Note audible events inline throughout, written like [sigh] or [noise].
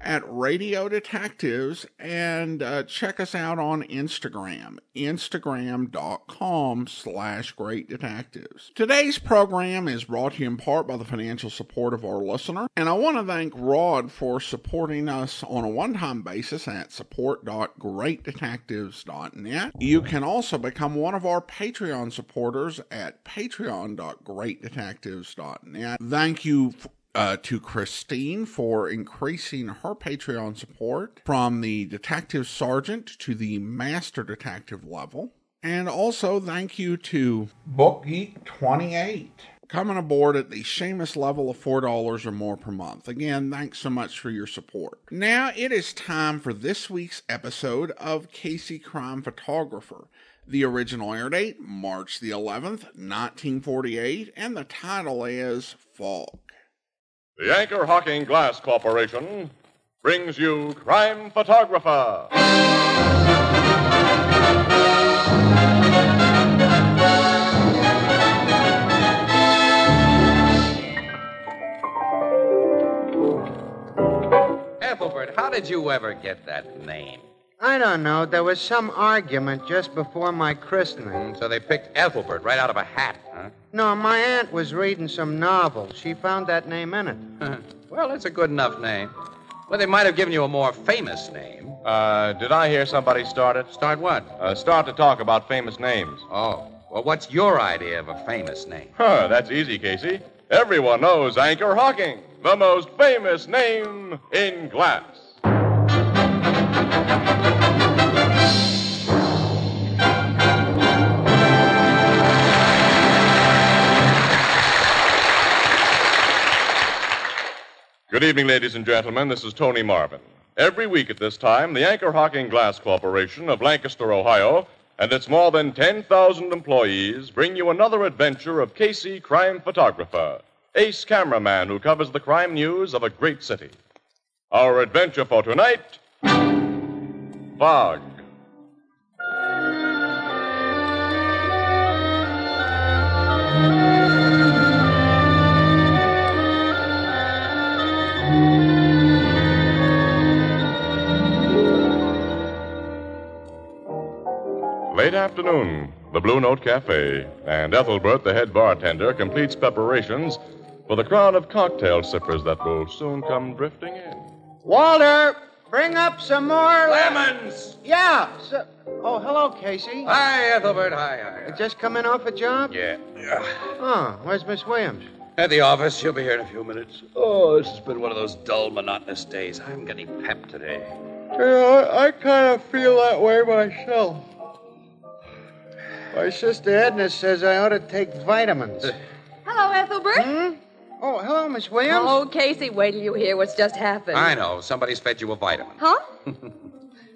at Radio Detectives and uh, check us out on Instagram, instagram.com slash great detectives. Today's program is brought to you in part by the financial support of our listener, and I want to thank Rod for supporting us on a one-time basis at support.greatdetectives.net. You can also become one of our Patreon supporters at patreon.greatdetectives.net. Thank you uh, to Christine for increasing her Patreon support from the detective sergeant to the master detective level. And also thank you to BookGeek28 coming aboard at the Seamus level of $4 or more per month. Again, thanks so much for your support. Now it is time for this week's episode of Casey Crime Photographer. The original air date, March the 11th, 1948, and the title is Fog. The Anchor Hocking Glass Corporation brings you Crime Photographer. Ethelbert, how did you ever get that name? I don't know. There was some argument just before my christening. So they picked Ethelbert right out of a hat, huh? No, my aunt was reading some novel. She found that name in it. [laughs] well, it's a good enough name. Well, they might have given you a more famous name. Uh, did I hear somebody start it? Start what? Uh, start to talk about famous names. Oh. Well, what's your idea of a famous name? Huh, that's easy, Casey. Everyone knows Anchor Hocking, the most famous name in glass. Good evening, ladies and gentlemen. This is Tony Marvin. Every week at this time, the Anchor Hocking Glass Corporation of Lancaster, Ohio, and its more than 10,000 employees bring you another adventure of Casey, crime photographer, ace cameraman who covers the crime news of a great city. Our adventure for tonight Fog. Late afternoon, the Blue Note Cafe, and Ethelbert, the head bartender, completes preparations for the crowd of cocktail sippers that will soon come drifting in. Walter, bring up some more Lemons! Yeah. So... Oh, hello, Casey. Hi, Ethelbert. Hi, hi. Just coming off a job? Yeah. yeah. Oh, where's Miss Williams? At the office. She'll be here in a few minutes. Oh, this has been one of those dull, monotonous days. I'm getting got any pep today. Yeah, I, I kind of feel that way myself. My sister Edna says I ought to take vitamins. Hello, Ethelbert. Hmm? Oh, hello, Miss Williams. Oh, Casey, wait till you hear what's just happened. I know. Somebody's fed you a vitamin. Huh? [laughs]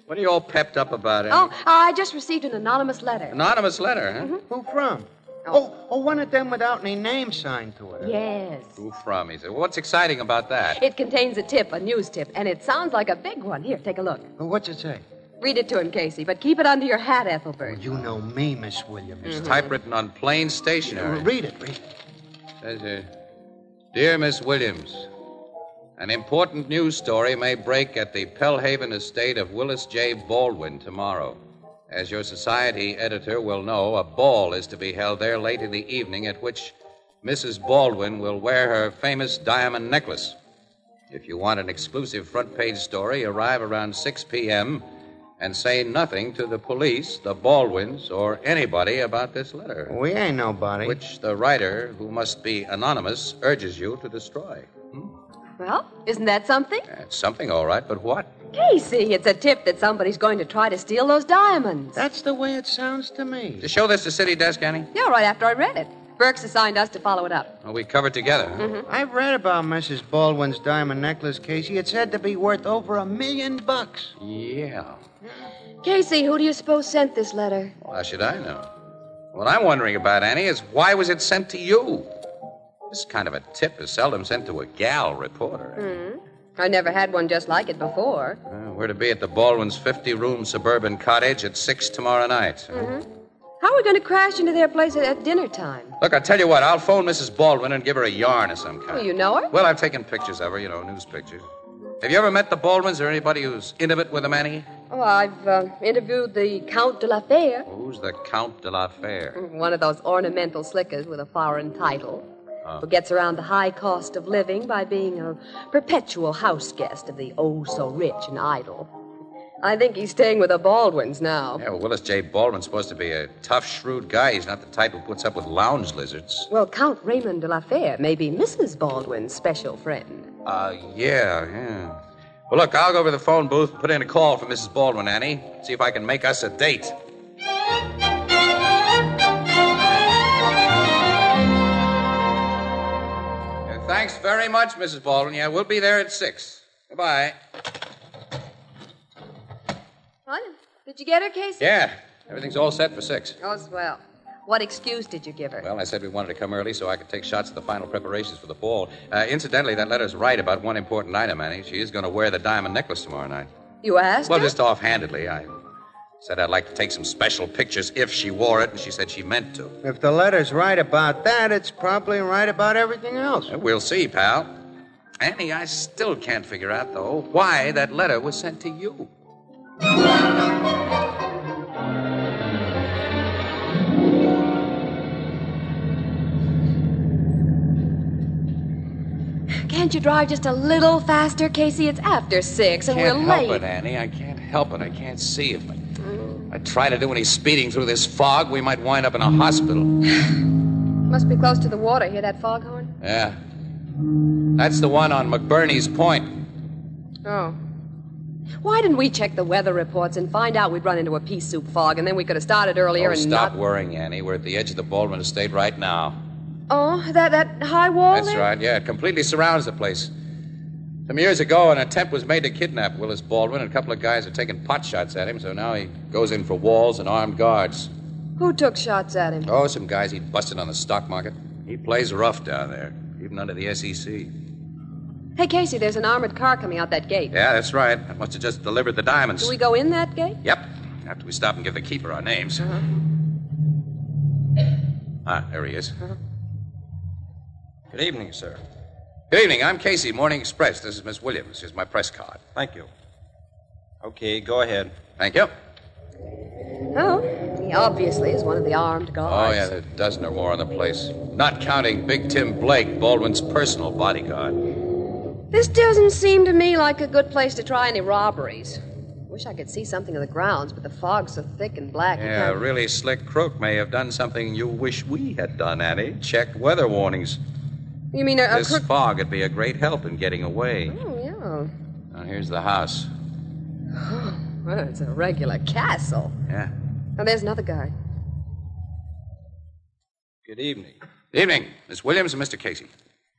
What are you all pepped up about, Oh, I just received an anonymous letter. Anonymous letter, huh? Who from? Oh, oh, one of them without any name signed to it. Yes. Who from? He said. Well, what's exciting about that? It contains a tip, a news tip, and it sounds like a big one. Here, take a look. Well, what's it say? Read it to him, Casey, but keep it under your hat, Ethelbert. Oh, you know me, Miss Williams. It's typewritten on plain stationery. Read it, read it. Says here, Dear Miss Williams, an important news story may break at the Pellhaven estate of Willis J. Baldwin tomorrow. As your society editor will know, a ball is to be held there late in the evening at which Mrs. Baldwin will wear her famous diamond necklace. If you want an exclusive front page story, arrive around 6 p.m. and say nothing to the police, the Baldwins, or anybody about this letter. We ain't nobody. Which the writer, who must be anonymous, urges you to destroy. Hmm? Well, isn't that something? It's something, all right, but what? Casey, it's a tip that somebody's going to try to steal those diamonds. That's the way it sounds to me. To show this to City Desk, Annie? Yeah, right after I read it. Burks assigned us to follow it up. Well, we covered together. Huh? I've read about Mrs. Baldwin's diamond necklace, Casey. It's said to be worth over a million bucks. Yeah. Casey, who do you suppose sent this letter? Well, how should I know? What I'm wondering about, Annie, is why was it sent to you? This kind of a tip is seldom sent to a gal reporter. I never had one just like it before. Uh, we're to be at the Baldwin's 50 room suburban cottage at 6 tomorrow night. How are we going to crash into their place at, at dinner time? Look, I'll tell you what, I'll phone Mrs. Baldwin and give her a yarn of some kind. Oh, you know her? Well, I've taken pictures of her, you know, news pictures. Have you ever met the Baldwins or anybody who's intimate with them, Annie? Oh, I've uh, interviewed the Count de la Fere, Who's the Count de la Fere? one of those ornamental slickers with a foreign title, who gets around the high cost of living by being a perpetual house guest of the oh so rich and idle. I think he's staying with the Baldwins now. Yeah, well, Willis J. Baldwin's supposed to be a tough, shrewd guy. He's not the type who puts up with lounge lizards. Well, Count Raymond de la Fere may be Mrs. Baldwin's special friend. Uh, yeah, yeah. Well, look, I'll go over to the phone booth, and put in a call for Mrs. Baldwin, Annie. See if I can make us a date. Thanks very much, Mrs. Baldwin. Yeah, we'll be there at six. Goodbye. Did you get her, Casey? Yeah, everything's all set for six. Oh, swell. What excuse did you give her? Well, I said we wanted to come early so I could take shots of the final preparations for the ball. Uh, incidentally, that letter's right about one important item, Annie. She is going to wear the diamond necklace tomorrow night. you asked Well, her? just offhandedly. I said I'd like to take some special pictures if she wore it, and she said she meant to. If the letter's right about that, it's probably right about everything else. We'll see, pal. Annie, I still can't figure out, though, why that letter was sent to you. Can't you drive just a little faster, Casey? It's after six, and can't we're late. Can't help it, Annie. I can't help it. I can't see if I, I try to do any speeding through this fog, we might wind up in a hospital. [sighs] Must be close to the water. Hear that foghorn? Yeah. That's the one on McBurney's Point. Oh. Why didn't we check the weather reports and find out we'd run into a pea soup fog, and then we could have started earlier Oh, and stop not. worrying, Annie. We're at the edge of the Baldwin estate right now. Oh, that that high wall That's there? right, yeah. It completely surrounds the place. Some years ago, an attempt was made to kidnap Willis Baldwin, and a couple of guys are taking pot shots at him, so now he goes in for walls and armed guards. Who took shots at him? Oh, some guys he'd busted on the stock market. He plays rough down there, even under the SEC. Hey, Casey, there's an armored car coming out that gate. Yeah, that's right. I must have just delivered the diamonds. Do we go in that gate? Yep. After we stop and give the keeper our names. Uh-huh. Ah, there he is. Good evening, sir. Good evening. I'm Casey, Morning Express. This is Miss Williams. Here's my press card. Thank you. Okay, go ahead. Thank you. Oh, he obviously is one of the armed guards. Oh, guards. yeah, there are a dozen or more on the place. Not counting Big Tim Blake, Baldwin's personal bodyguard. This doesn't seem to me like a good place to try any robberies. Wish I could see something of the grounds, but the fog's so thick and black. Yeah, a really slick crook may have done something you wish we had done, Annie. Checked weather warnings. You mean a, a This crook? fog would be a great help in getting away. Oh, yeah. Now, here's the house. Oh, [sighs] Well, it's a regular castle. Yeah. Oh, there's another guy. Good evening. Evening, Miss Williams and Mr. Casey.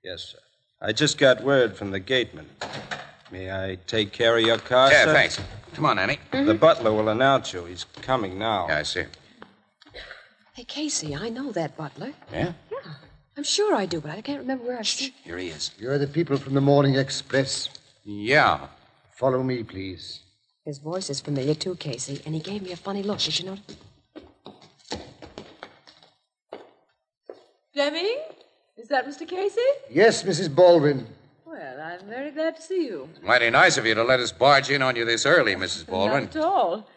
Yes, sir. I just got word from the gateman. May I take care of your car, yeah, sir? thanks. Come on, Annie. Mm-hmm. The butler will announce you. He's coming now. Yeah, I see. Hey, Casey, I know that butler. Yeah? Yeah, I'm sure I do, but I can't remember where I've seen. Here he is. You're the people from the Morning Express. Yeah. Follow me, please. His voice is familiar too, Casey, and he gave me a funny look. Did you notice? Fleming? Is that Mr. Casey? Yes, Mrs. Baldwin. Well, I'm very glad to see you. Mighty nice of you to let us barge in on you this early, Mrs. Baldwin. Not at all.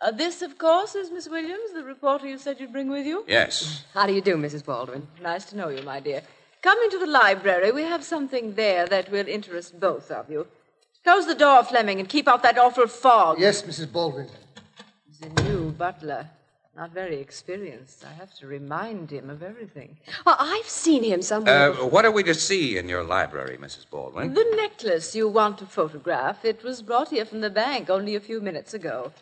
Uh, this, of course, is Miss Williams, the reporter you said you'd bring with you. Yes. How do you do, Mrs. Baldwin? Nice to know you, my dear. Come into the library. We have something there that will interest both of you. Close the door, Fleming, and keep out that awful fog. Yes, Mrs. Baldwin. He's a new butler. Not very experienced. I have to remind him of everything. Well, I've seen him somewhere. Uh, what are we to see in your library, Mrs. Baldwin? The necklace you want to photograph, it was brought here from the bank only a few minutes ago.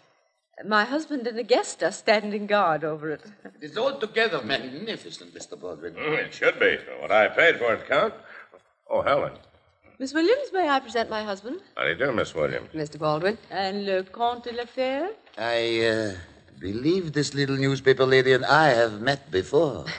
My husband and a guest are standing guard over it. It is altogether magnificent, Mr. Baldwin. Mm, it should be. For what I paid for it, Count. Oh, Helen. Miss Williams, may I present my husband? How do you do, Miss Williams? Mr. Baldwin. And Le Comte de la Fere? I uh, believe this little newspaper lady and I have met before. [laughs]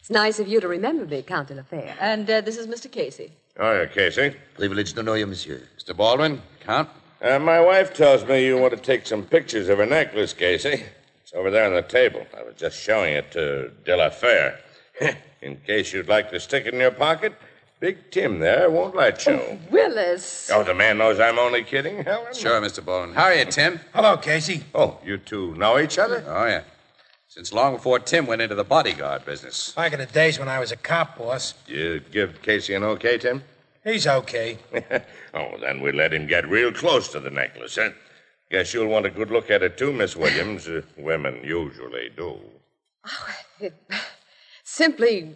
It's nice of you to remember me, Count de la Fere. And uh, this is Mr. Casey. Oh, yeah, Casey. Privileged to know you, monsieur. Mr. Baldwin, Count. Uh, my wife tells me you want to take some pictures of her necklace, Casey. It's over there on the table. I was just showing it to De La Fere. [laughs] in case you'd like to stick it in your pocket, Big Tim there won't let you. Willis. Oh, the man knows I'm only kidding, Helen? Sure, Mr. Baldwin. How are you, Tim? Hello, Casey. Oh, you two know each other? Oh, yeah. Since long before Tim went into the bodyguard business. Back in the days when I was a cop, boss. You give Casey an okay, Tim? He's okay. [laughs] oh, then we let him get real close to the necklace, huh? Guess you'll want a good look at it, too, Miss Williams. Uh, women usually do. Simply.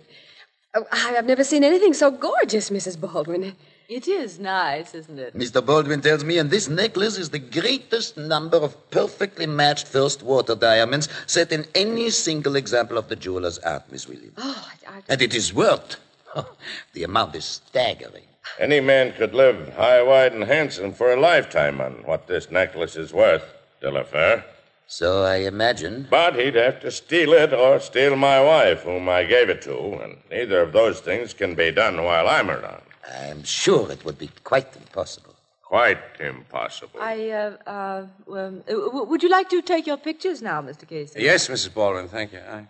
Oh, I- I've never seen anything so gorgeous, Mrs. Baldwin. It is nice, isn't it? Mr. Baldwin tells me, and this necklace is the greatest number of perfectly matched first water diamonds set in any single example of the jeweler's art, Miss Williams. Oh, I, I, And it is worth. [laughs] the amount is staggering. Any man could live high, wide, and handsome for a lifetime on what this necklace is worth, De La Fere. So I imagine. But he'd have to steal it or steal my wife, whom I gave it to, and neither of those things can be done while I'm around. I'm sure it would be quite impossible. Quite impossible. I, uh, uh, um, uh, would you like to take your pictures now, Mr. Casey? Yes, Mrs. Baldwin, thank you. I,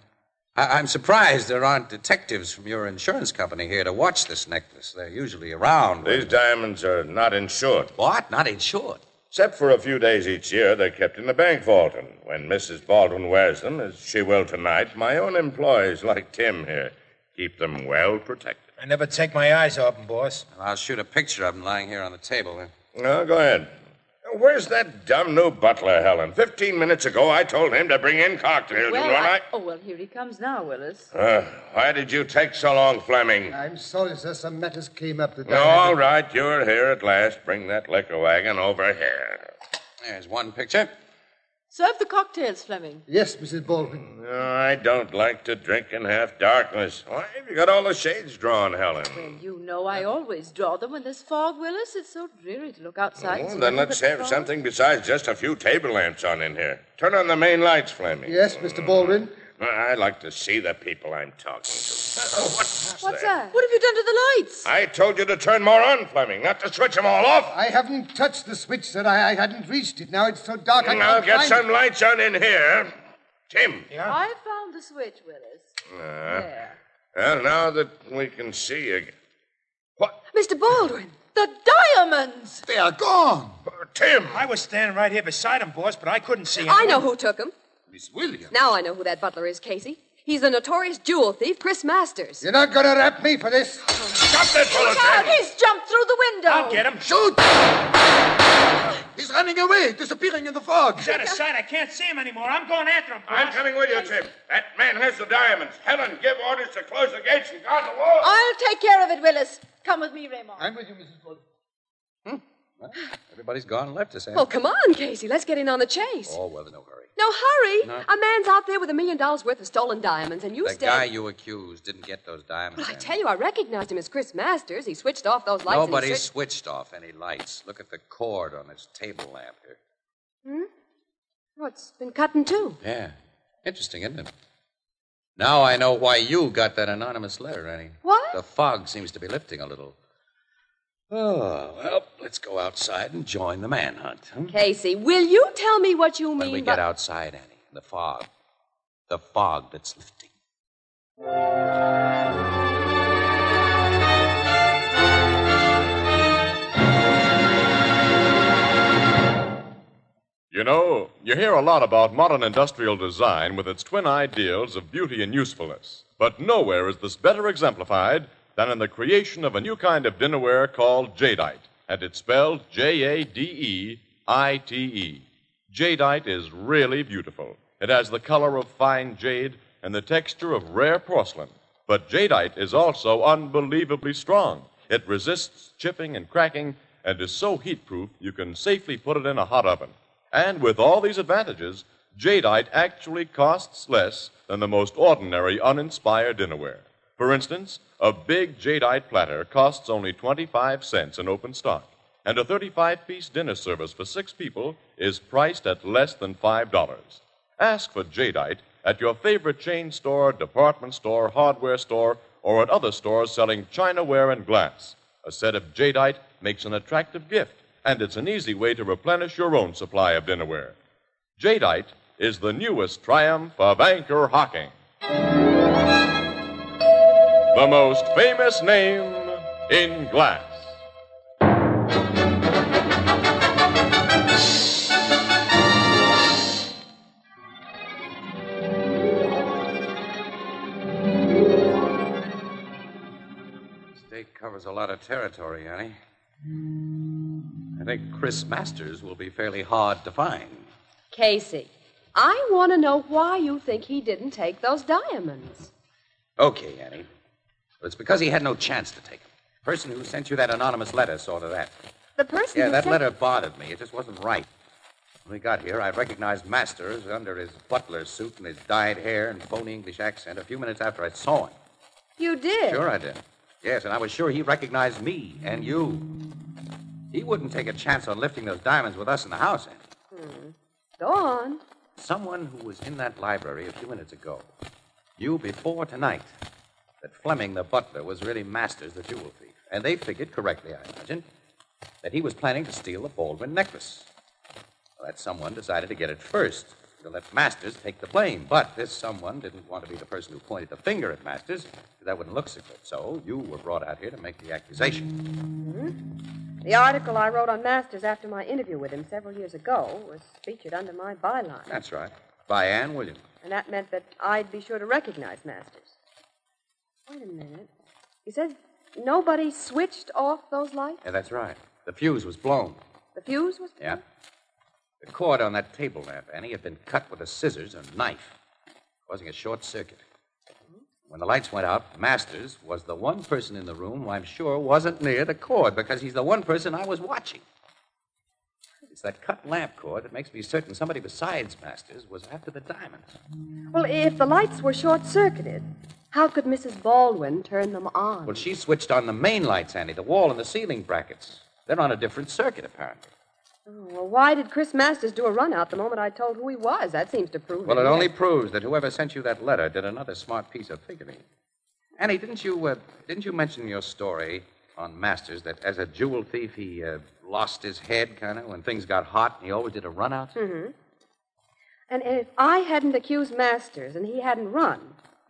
I, I'm surprised there aren't detectives from your insurance company here to watch this necklace. They're usually around. These diamonds are not insured. What? Not insured? Except for a few days each year, they're kept in the bank vault, and when Mrs. Baldwin wears them, as she will tonight, my own employees, like Tim here, keep them well protected. I never take my eyes off him, boss. I'll shoot a picture of him lying here on the table. No, go ahead. Where's that dumb new butler, Helen? Fifteen minutes ago, I told him to bring in cocktails, Well, didn't I- I? oh, well, here he comes now, Willis. Uh, why did you take so long, Fleming? I'm sorry, sir. Some matters came up that No, I had all to- right, you're here at last. Bring that liquor wagon over here. There's one picture. Serve the cocktails, Fleming. Yes, Mrs. Baldwin. No, I don't like to drink in half darkness. Why have you got all the shades drawn, Helen? Well, you know I always draw them when there's fog, Willis. It's so dreary to look outside. and Well, then let's have fog. something besides just a few table lamps on in here. Turn on the main lights, Fleming. Yes, Mr. Baldwin. I like to see the people I'm talking to. Oh, what's, What's that? What have you done to the lights? I told you to turn more on, Fleming, not to switch them all off. I haven't touched the switch, sir. I, I hadn't reached it. Now it's so dark I I'll can't get find some it. lights on in here. Tim. I found the switch, Willis. Uh, There. well, now that we can see again. What? Mr. Baldwin. The diamonds! They are gone. Tim! I was standing right here beside him, boss, but I couldn't see him. I know who took them. Miss Williams. Now I know who that butler is, Casey. He's the notorious jewel thief, Chris Masters. You're not going to rap me for this. Stop that fellow, Look! He's jumped through the window! I'll get him. Shoot! He's running away, disappearing in the fog. He's out of sight. I can't see him anymore. I'm going after him, boss. I'm coming with you, Tim. That man has the diamonds. Helen, give orders to close the gates and guard the wall. I'll take care of it, Willis. Come with me, Raymond. I'm with you, Mrs. Baldwin. Everybody's gone and left us, eh? Well, come on, Casey. Let's get in on the chase. Oh, well, no hurry. No hurry. No. A man's out there with a million dollars worth of stolen diamonds, and you The stay. guy you accused didn't get those diamonds. Well, I tell you, I recognized him as Chris Masters. He switched off those lights. Nobody switched- switched off any lights. Look at the cord on this table lamp here. Hmm? Oh, it's been cut in two. Yeah. Interesting, isn't it? Now I know why you got that anonymous letter, Annie. What? The fog seems to be lifting a little. Oh, well, let's go outside and join the manhunt. Huh? Casey, will you tell me what you mean When we by... get outside, Annie, the fog. The fog that's lifting. You know, you hear a lot about modern industrial design with its twin ideals of beauty and usefulness. But nowhere is this better exemplified than in the creation of a new kind of dinnerware called jadeite. And it's spelled J A D E I T E. Jadeite is really beautiful. It has the color of fine jade and the texture of rare porcelain. But jadeite is also unbelievably strong. It resists chipping and cracking and is so heat proof you can safely put it in a hot oven. And with all these advantages, jadeite actually costs less than the most ordinary uninspired dinnerware. For instance, a big jadeite platter costs only 25 cents in open stock, and a 35 piece dinner service for six people is priced at less than $5. Ask for jadeite at your favorite chain store, department store, hardware store, or at other stores selling chinaware and glass. A set of jadeite makes an attractive gift, and it's an easy way to replenish your own supply of dinnerware. Jadeite is the newest triumph of anchor hocking. The most famous name in glass. State covers a lot of territory, Annie. I think Chris Masters will be fairly hard to find. Casey, I want to know why you think he didn't take those diamonds. Okay, Annie. Well, it's because he had no chance to take them. The person who sent you that anonymous letter saw to that. The person Yeah, that letter bothered me. It just wasn't right. When we got here, I recognized Masters under his butler suit and his dyed hair and phony English accent a few minutes after I saw him. You did? Sure, I did. Yes, and I was sure he recognized me and you. He wouldn't take a chance on lifting those diamonds with us in the house, Annie. Hmm. Go on. Someone who was in that library a few minutes ago knew before tonight that Fleming, the butler, was really Masters, the jewel thief. And they figured, correctly, I imagine, that he was planning to steal the Baldwin necklace. Well, that someone decided to get it first, to let Masters take the blame. But this someone didn't want to be the person who pointed the finger at Masters, 'cause that wouldn't look so good. So you were brought out here to make the accusation. Hmm? The article I wrote on Masters after my interview with him several years ago was featured under my byline. That's right. By Ann Williams. And that meant that I'd be sure to recognize Masters. Wait a minute. He says nobody switched off those lights? Yeah, that's right. The fuse was blown. The fuse was. Yeah. The cord on that table lamp, Annie, had been cut with a scissors and knife, causing a short circuit. When the lights went out, Masters was the one person in the room who I'm sure wasn't near the cord because he's the one person I was watching. It's that cut lamp cord that makes me certain somebody besides Masters was after the diamonds. Well, if the lights were short circuited, how could Mrs. Baldwin turn them on? Well, she switched on the main lights, Annie, the wall and the ceiling brackets. They're on a different circuit, apparently. Oh, well, why did Chris Masters do a run out the moment I told who he was? That seems to prove Well, that it only proves that whoever sent you that letter did another smart piece of figuring. Annie, didn't you uh, didn't you mention in your story on Masters that as a jewel thief he uh, lost his head kind of when things got hot and he always did a run out? Mm-hmm. And if I hadn't accused Masters and he hadn't run,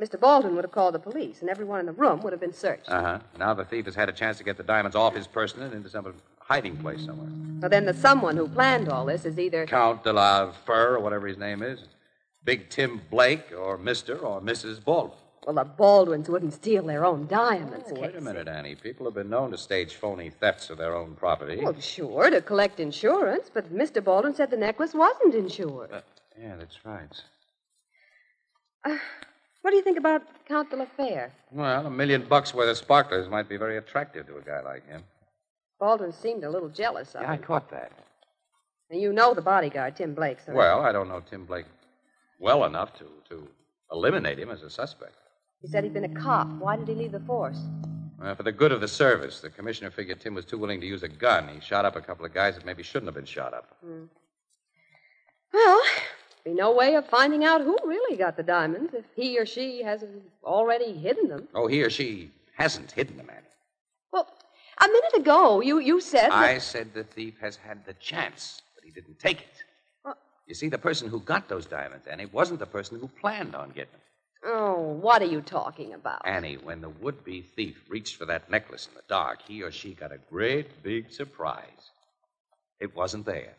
Mr. Baldwin would have called the police, and everyone in the room would have been searched. Uh huh. Now the thief has had a chance to get the diamonds off his person and into some hiding place somewhere. Well, then the someone who planned all this is either. Count de la Fur or whatever his name is, Big Tim Blake or Mister or Mrs. Baldwin. Well, the Baldwins wouldn't steal their own diamonds, Oh, wait a minute, Annie. People have been known to stage phony thefts of their own property. Well, sure, to collect insurance, but Mr. Baldwin said the necklace wasn't insured. Yeah, that's right. Uh, what do you think about Count de la Fere? Well, a million bucks worth of sparklers might be very attractive to a guy like him. Baldwin seemed a little jealous of Yeah, I caught that. And you know the bodyguard, Tim Blake, so. Well, I don't know Tim Blake well enough to, to eliminate him as a suspect. He said he'd been a cop. Why did he leave the force? Uh, for the good of the service, the commissioner figured Tim was too willing to use a gun. He shot up a couple of guys that maybe shouldn't have been shot up. Hmm. Well, be no way of finding out who really got the diamonds if he or she hasn't already hidden them. Oh, he or she hasn't hidden them, Annie. Well, a minute ago, you, you said. that- I said the thief has had the chance, but he didn't take it. What? You see, the person who got those diamonds, Annie, wasn't the person who planned on getting them. Oh, what are you talking about? Annie, when the would be thief reached for that necklace in the dark, he or she got a great big surprise. It wasn't there.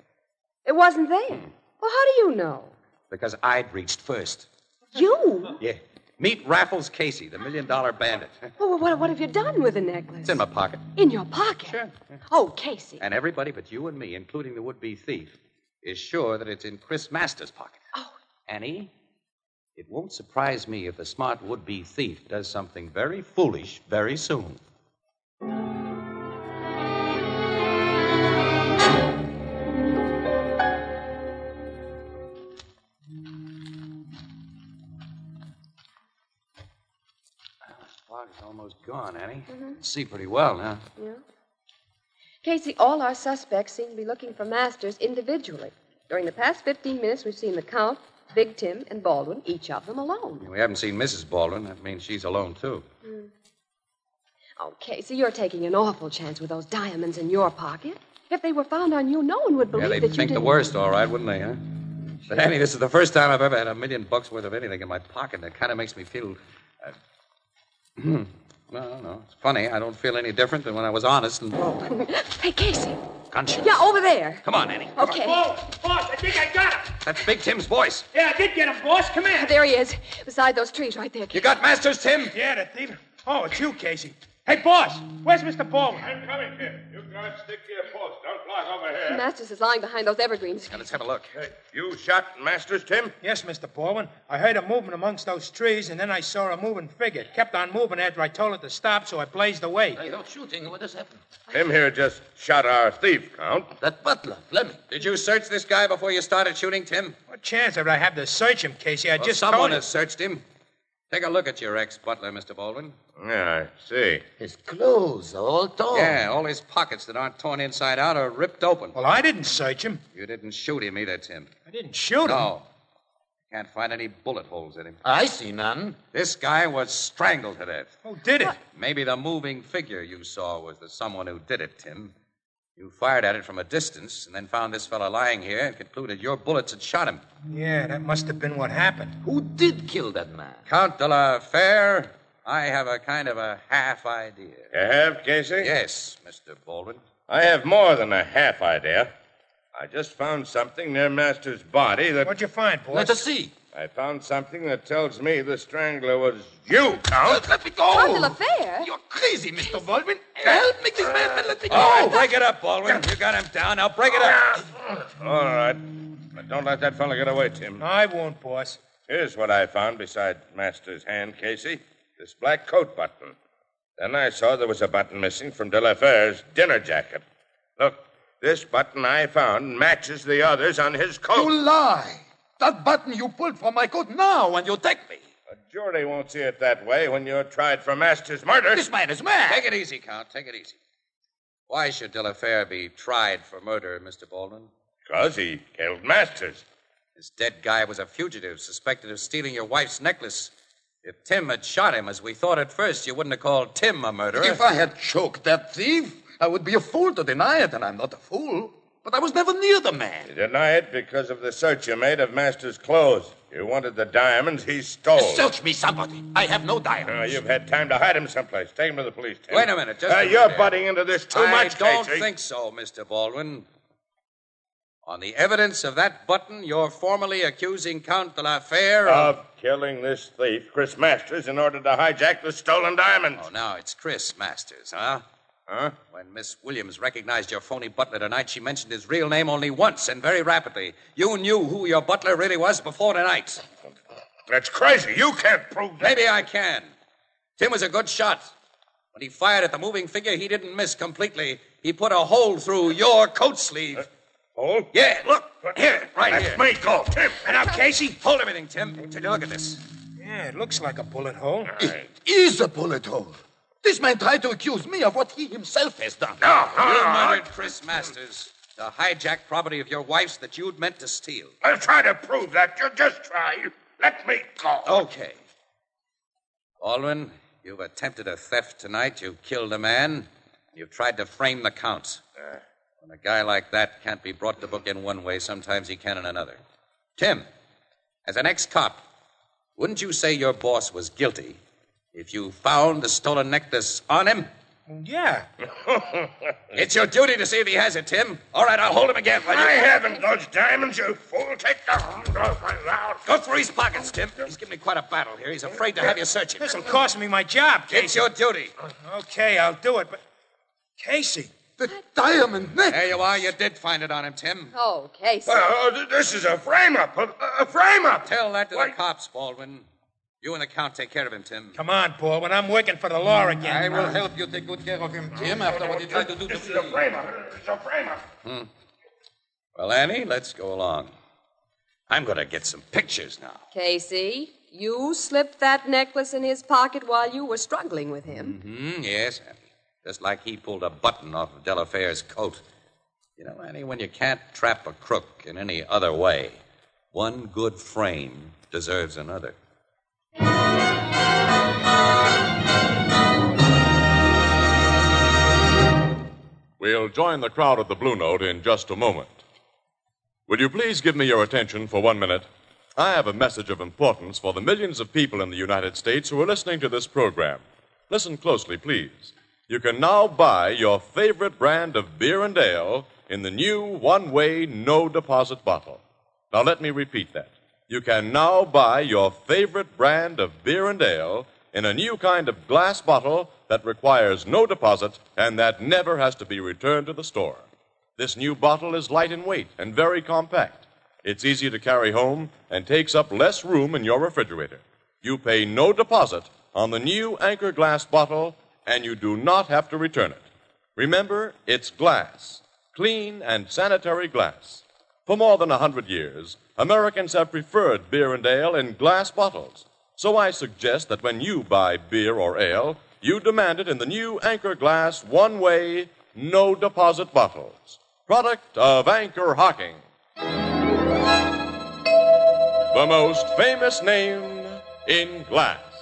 It wasn't there. Hmm. Well, how do you know? Because I'd reached first. You? Yeah. Meet Raffles Casey, the million dollar bandit. Well, what, what have you done with the necklace? It's in my pocket. In your pocket? Sure. Oh, Casey. And everybody but you and me, including the would be thief, is sure that it's in Chris Masters' pocket. Oh. Annie, it won't surprise me if the smart would be thief does something very foolish very soon. Almost gone, Annie. Mhm. See pretty well now. Yeah. Casey, all our suspects seem to be looking for Masters individually. During the past 15 minutes, we've seen the Count, Big Tim and Baldwin, each of them alone. We haven't seen Mrs. Baldwin. That means she's alone, too. Oh, Casey, you're taking an awful chance with those diamonds in your pocket. If they were found on you, no one would believe yeah, that they'd you think the worst, all right, wouldn't they, huh? But, Annie, this is the first time I've ever had a million bucks worth of anything in my pocket. That kind of makes me feel. Uh... [clears throat] no, no. It's funny. I don't feel any different than when I was honest and broke. Hey, Casey. Conscious. Yeah, over there. Come on, Annie. Okay. Boss, boss, I think I got him. That's Big Tim's voice. Yeah, I did get him, boss. Come here. There he is, beside those trees right there. You got Masters, Tim? Yeah, the thief. Oh, it's you, Casey. Hey, boss, where's Mr. Baldwin? I'm coming, Tim. You guys stick to your post. Don't block over here. Masters is lying behind those evergreens. Now, let's have a look. Hey, you shot Masters, Tim? Yes, Mr. Baldwin. I heard a movement amongst those trees, and then I saw a moving figure. It kept on moving after I told it to stop, so I blazed away. Hey, you're shooting. What has happened? Tim here just shot our thief, Count. That butler, Fleming. Did you search this guy before you started shooting, Tim? What chance would I have to search him, Casey? I Well, just someone told him. has searched him. Take a look at your ex-butler, Mr. Baldwin. Yeah, I see. His clothes are all torn. Yeah, all his pockets that aren't torn inside out are ripped open. Well, I didn't search him. You didn't shoot him either, Tim. I didn't shoot him. No. Can't find any bullet holes in him. I see none. This guy was strangled to death. Who did it? Maybe the moving figure you saw was the someone who did it, Tim. You fired at it from a distance and then found this fellow lying here and concluded your bullets had shot him. Yeah, that must have been what happened. Who did kill that man? Count de la Fere, I have a kind of a half idea. You have, Casey? Yes, Mr. Baldwin. I have more than a half idea. I just found something near Master's body that. What'd you find, boss? Let us see. I found something that tells me the strangler was you, Count. Let me go. Count de la Fere? You're crazy, Mr. Baldwin. Uh, Help me, this man, and let me oh, go. Oh, break it up, Baldwin. You got him down. Now break it up. All right. But don't let that fellow get away, Tim. I won't, boss. Here's what I found beside Master's hand, Casey. This black coat button. Then I saw there was a button missing from De La Fere's dinner jacket. Look, this button I found matches the others on his coat. You lie. That button you pulled from my coat now when you take me. A jury won't see it that way when you're tried for Master's murder. This man is mad. Take it easy, Count. Take it easy. Why should De La Fere be tried for murder, Mr. Baldwin? Because he killed Masters. This dead guy was a fugitive suspected of stealing your wife's necklace. If Tim had shot him, as we thought at first, you wouldn't have called Tim a murderer. If I had choked that thief, I would be a fool to deny it, and I'm not a fool. But I was never near the man. You deny it because of the search you made of Master's clothes. You wanted the diamonds he stole. Search me, somebody. I have no diamonds. Oh, you've had time to hide him someplace. Take him to the police. Tim. Wait a minute, just Uh, a you're minute butting into this too I much, don't Casey. think so, Mr. Baldwin. On the evidence of that button, you're formally accusing Count de la Fere of. Of killing this thief, Chris Masters, in order to hijack the stolen diamonds. Oh, now it's Chris Masters, huh? Huh? When Miss Williams recognized your phony butler tonight, she mentioned his real name only once and very rapidly. You knew who your butler really was before tonight. That's crazy. You can't prove that. Maybe I can. Tim was a good shot. When he fired at the moving figure, he didn't miss completely. He put a hole through your coat sleeve. Uh, hole? Yeah, look. Uh, here, right That's here. That's me. Go, Tim. And now, Casey? Hold everything, Tim. Take a look at this. Yeah, it looks like a bullet hole. It is a bullet hole. This man tried to accuse me of what he himself has done. No, no, You no, no. murdered Chris Masters to hijack property of your wife's that you'd meant to steal. I'll try to prove that. You just try. Let me go. Okay. Baldwin, you've attempted a theft tonight. You've killed a man. You've tried to frame the counts. Uh. When a guy like that can't be brought to book in one way, sometimes he can in another. Tim, as an ex cop, wouldn't you say your boss was guilty if you found the stolen necklace on him? Yeah. [laughs] It's your duty to see if he has it, Tim. All right, I'll hold him again. will you? I haven't those diamonds, you fool. Take the hold off my mouth. Go through his pockets, Tim. He's giving me quite a battle here. He's afraid to have you search him. This'll cost me my job, Casey. It's your duty. Okay, I'll do it, but. Casey. The diamond necklace. There you are. You did find it on him, Tim. Oh, Casey. Th- this is a frame up. A, a frame up. Tell that to Why- the cops, Baldwin. You and the count take care of him, Tim. Come on, Paul. When I'm working for the law again. I will help you take good care of him, Tim, after what he tried to do to This is a me. frame up. It's a frame up. Well, Annie, let's go along. I'm going to get some pictures now. Casey, you slipped that necklace in his pocket while you were struggling with him. Hmm, yes, Annie. Just like he pulled a button off of De La Fere's coat. You know, Annie, when you can't trap a crook in any other way, One good frame deserves another. We'll join the crowd at the Blue Note in just a moment. Would you please give me your attention for one minute? I have a message of importance for the millions of people in the United States who are listening to this program. Listen closely, please. You can now buy your favorite brand of beer and ale in the new one way, no deposit bottle. Now, let me repeat that. You can now buy your favorite brand of beer and ale in a new kind of glass bottle that requires no deposit and that never has to be returned to the store. This new bottle is light in weight and very compact. It's easy to carry home and takes up less room in your refrigerator. You pay no deposit on the new Anchor glass bottle and you do not have to return it. Remember, it's glass, clean and sanitary glass. For more than a hundred years, Americans have preferred beer and ale in glass bottles. So I suggest that when you buy beer or ale, you demand it in the new Anchor Glass one way, no deposit bottles. Product of Anchor Hocking. The most famous name in glass.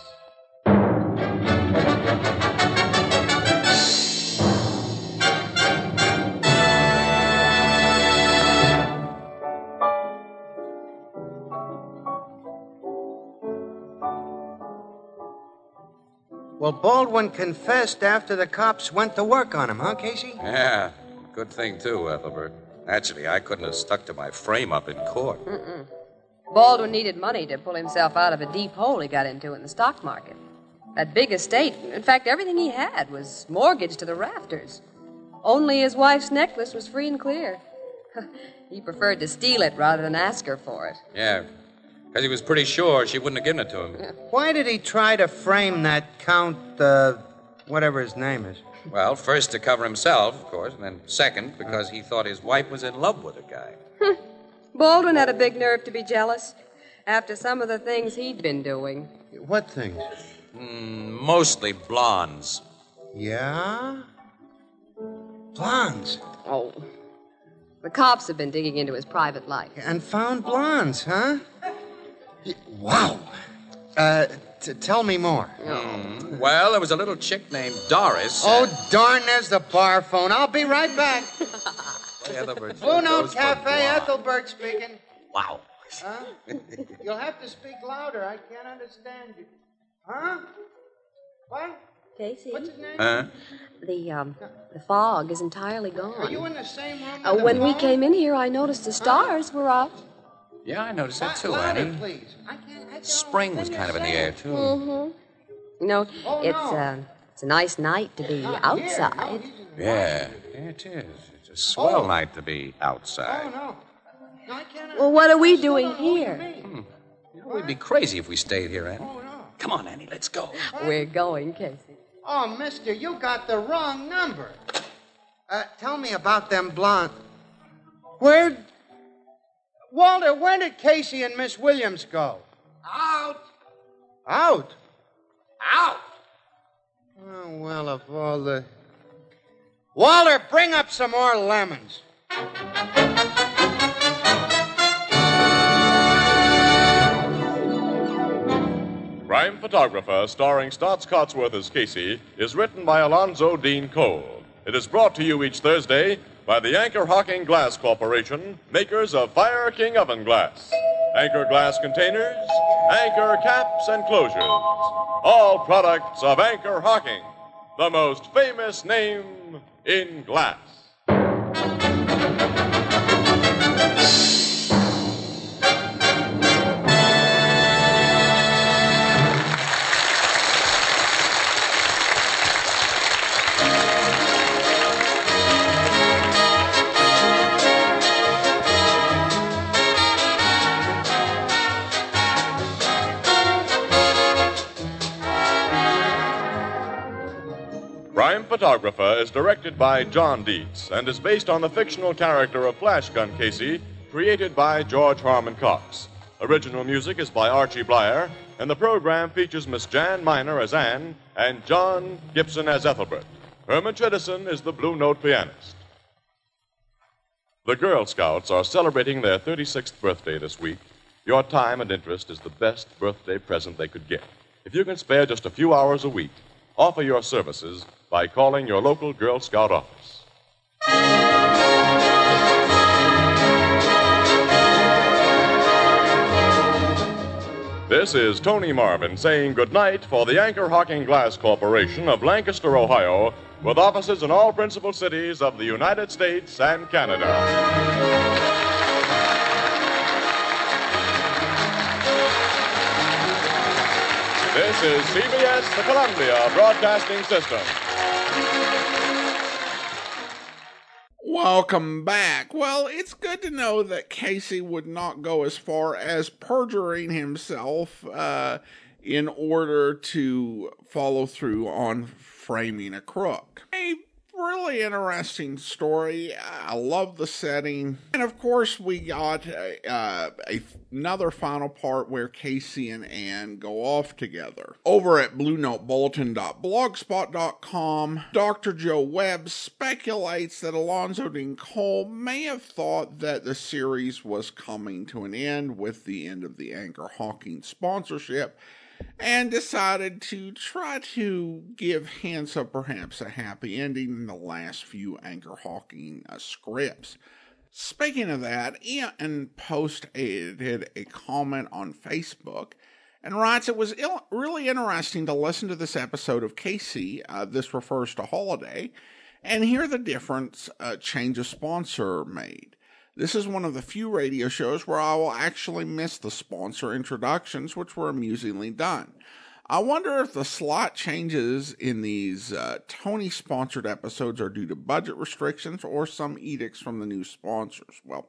Well, Baldwin confessed after the cops went to work on him, huh, Casey? Yeah, good thing, too, Ethelbert. Actually, I couldn't have stuck to my frame up in court. Mm-mm. Baldwin needed money to pull himself out of a deep hole he got into in the stock market. That big estate, in fact, everything he had was mortgaged to the rafters. Only his wife's necklace was free and clear. [laughs] he preferred to steal it rather than ask her for it. Yeah, because he was pretty sure she wouldn't have given it to him. Why did he try to frame that Count, uh, whatever his name is? Well, first to cover himself, of course, and then second because he thought his wife was in love with a guy. Baldwin had a big nerve to be jealous after some of the things he'd been doing. What things? Mm, mostly blondes. Yeah? Blondes? Oh. The cops have been digging into his private life. And found blondes, huh? Wow. Uh, t- tell me more. Mm, well, there was a little chick named Doris. Oh, darn, there's the bar phone. I'll be right back. Ethelbert, Blue Note Cafe. Ethelbert speaking. Wow. Huh? You'll have to speak louder. I can't understand you. Huh? What? Casey? What's his name? Huh? The um, the fog is entirely gone. Are you in the same room? Uh, the when we phone? came in here, I noticed the stars were up. Yeah, I noticed that too, Annie. please. I can't. I don't Spring was kind of in the air, too. Mm-hmm. You know, Oh, it's no. uh, it's a nice night to be outside. No, he's in the Yeah, yeah, it is. It's a swell Oh. night to be Oh, outside. no. No, I can't. Well, what are we doing don't know what you here? mean. You know, we'd be crazy if we stayed here, Annie. Oh. Come on, Annie, let's go. [laughs] We're going, Casey. Oh, mister, you got the wrong number. Uh, tell me about them blonde. Where. Walter, where did Casey and Miss Williams go? Out! Out? Out! Oh, well, of all the. Walter, bring up some more lemons. Crime Photographer, starring Staats Cotsworth as Casey, is written by Alonzo Dean Cole. It is brought to you each Thursday by the Anchor Hocking Glass Corporation, makers of Fire King Oven Glass. Anchor glass containers, anchor caps and closures. All products of Anchor Hocking, the most famous name in glass. Photographer is directed by John Dietz and is based on the fictional character of Flash Gun Casey, created by George Harmon Coxe. Original music is by Archie Bleyer, and the program features Miss Jan Miner as Ann and John Gibson as Ethelbert. Herman Chittison is the Blue Note pianist. The Girl Scouts are celebrating their 36th birthday this week, Your time and interest is the best birthday present they could get. If you can spare just a few hours a week, offer your services by calling your local Girl Scout office. This is Tony Marvin saying goodnight for the Anchor Hocking Glass Corporation of Lancaster, Ohio, with offices in all principal cities of the United States and Canada. This is CBS, the Columbia Broadcasting System. Welcome back. Well, it's good to know that Casey would not go as far as perjuring himself uh, in order to follow through on framing a crook. Really interesting story. I love the setting. And of course, we got uh, another final part where Casey and Ann go off together. Over at BlueNoteBulletin.blogspot.com, Dr. Joe Webb speculates that Alonzo Deen Cole may have thought that the series was coming to an end with the end of the Anchor Hocking sponsorship and decided to try to give Hansa perhaps a happy ending in the last few Anchor Hocking uh, scripts. Speaking of that, Ian posted a comment on Facebook and writes, It was Ill- really interesting to listen to this episode of Casey, uh, this refers to Holiday, and hear the difference uh, change of sponsor made. This is one of the few radio shows where I will actually miss the sponsor introductions, which were amusingly done. I wonder if the slot changes in these uh, Toni sponsored episodes are due to budget restrictions or some edicts from the new sponsors. Well,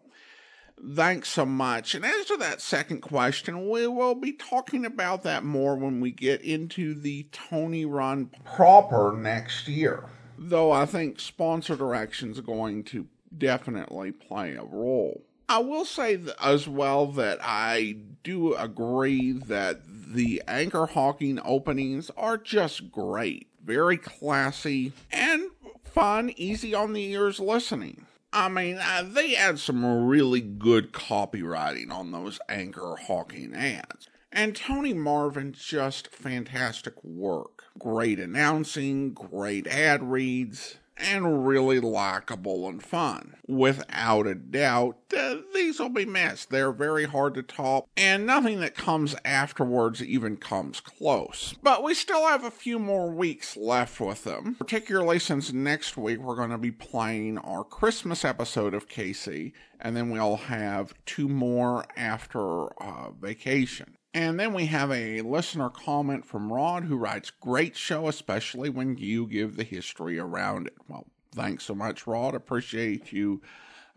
thanks so much. And as to that second question, we will be talking about that more when we get into the Toni run proper next year. Though I think sponsor direction is going to definitely play a role. I will say as well that I do agree that the Anchor Hocking openings are just great. Very classy and fun, easy on the ears listening. I mean, uh, they had some really good copywriting on those Anchor Hocking ads. And Tony Marvin, just fantastic work. Great announcing, great ad reads, and really likable and fun. Without a doubt, uh, these will be missed. They're very hard to top, and nothing that comes afterwards even comes close. But we still have a few more weeks left with them, particularly since next week we're going to be playing our Christmas episode of Casey, and then we'll have two more after uh, vacation. And then we have a listener comment from Rod who writes, Great show, especially when you give the history around it. Well, thanks so much, Rod. Appreciate you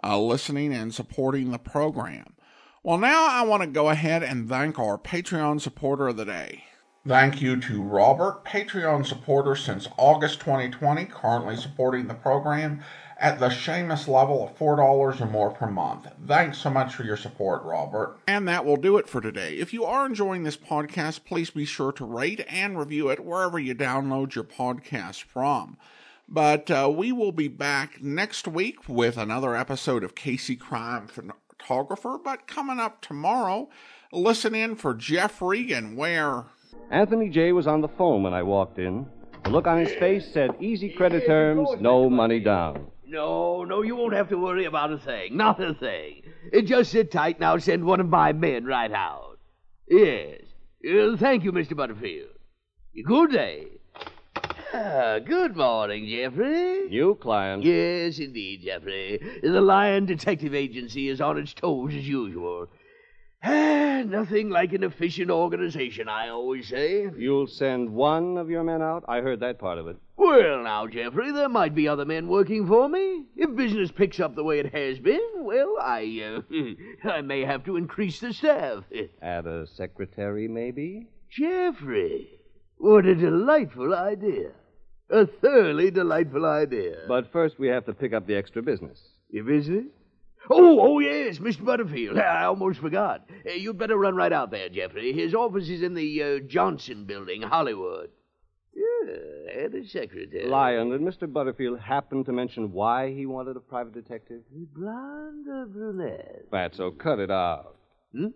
uh, listening and supporting the program. Well, now I want to go ahead and thank our Patreon supporter of the day. Thank you to Robert, Patreon supporter since August 2020, currently supporting the program at the Seamus level of $4 or more per month. Thanks so much for your support, Robert. And that will do it for today. If you are enjoying this podcast, please be sure to rate and review it wherever you download your podcast from. But uh, we will be back next week with another episode of Casey Crime Photographer. But coming up tomorrow, listen in for Jeff Regan, where. Anthony J. was on the phone when I walked in. The look on his face said easy credit terms, no money down. No, no, you won't have to worry about a thing. Not a thing. Just sit tight and I'll send one of my men right out. Yes. Uh, thank you, Mr. Butterfield. Good day. Ah, good morning, Jeffrey. New client. Yes, indeed, Jeffrey. The Lyon Detective Agency is on its toes as usual. Ah, nothing like an efficient organization, I always say. You'll send one of your men out? I heard that part of it. Well, now, Jeffrey, there might be other men working for me. If business picks up the way it has been, well, I, uh, [laughs] I may have to increase the staff. Add a secretary, maybe? Jeffrey, what a delightful idea. A thoroughly delightful idea. But first, we have to pick up the extra business. Your business? Oh, oh, yes, Mr. Butterfield. [laughs] I almost forgot. Uh, you'd better run right out there, Jeffrey. His office is in the uh, Johnson Building, Hollywood. Yeah, a secretary. Lyon, did Mr. Butterfield happen to mention why he wanted a private detective? Blonde or brunette? Fatso, cut it out. Hmm?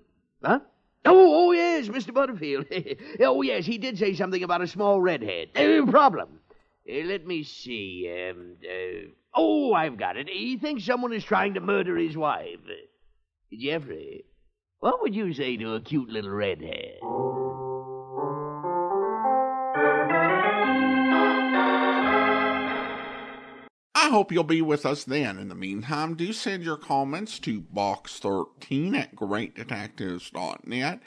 Huh? Oh, oh, yes, Mr. Butterfield. [laughs] oh, yes, he did say something about a small redhead. Uh, [clears throat] problem. Uh, let me see. Um, uh, oh, I've got it. He thinks someone is trying to murder his wife. Jeffrey, what would you say to a cute little redhead? I hope you'll be with us then. In the meantime, do send your comments to box13 at greatdetectives.net.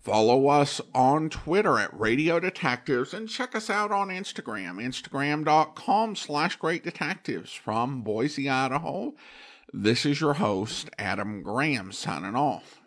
Follow us on Twitter at Radio Detectives and check us out on Instagram, instagram.com slash great detectives from Boise, Idaho. This is your host, Adam Graham, signing off.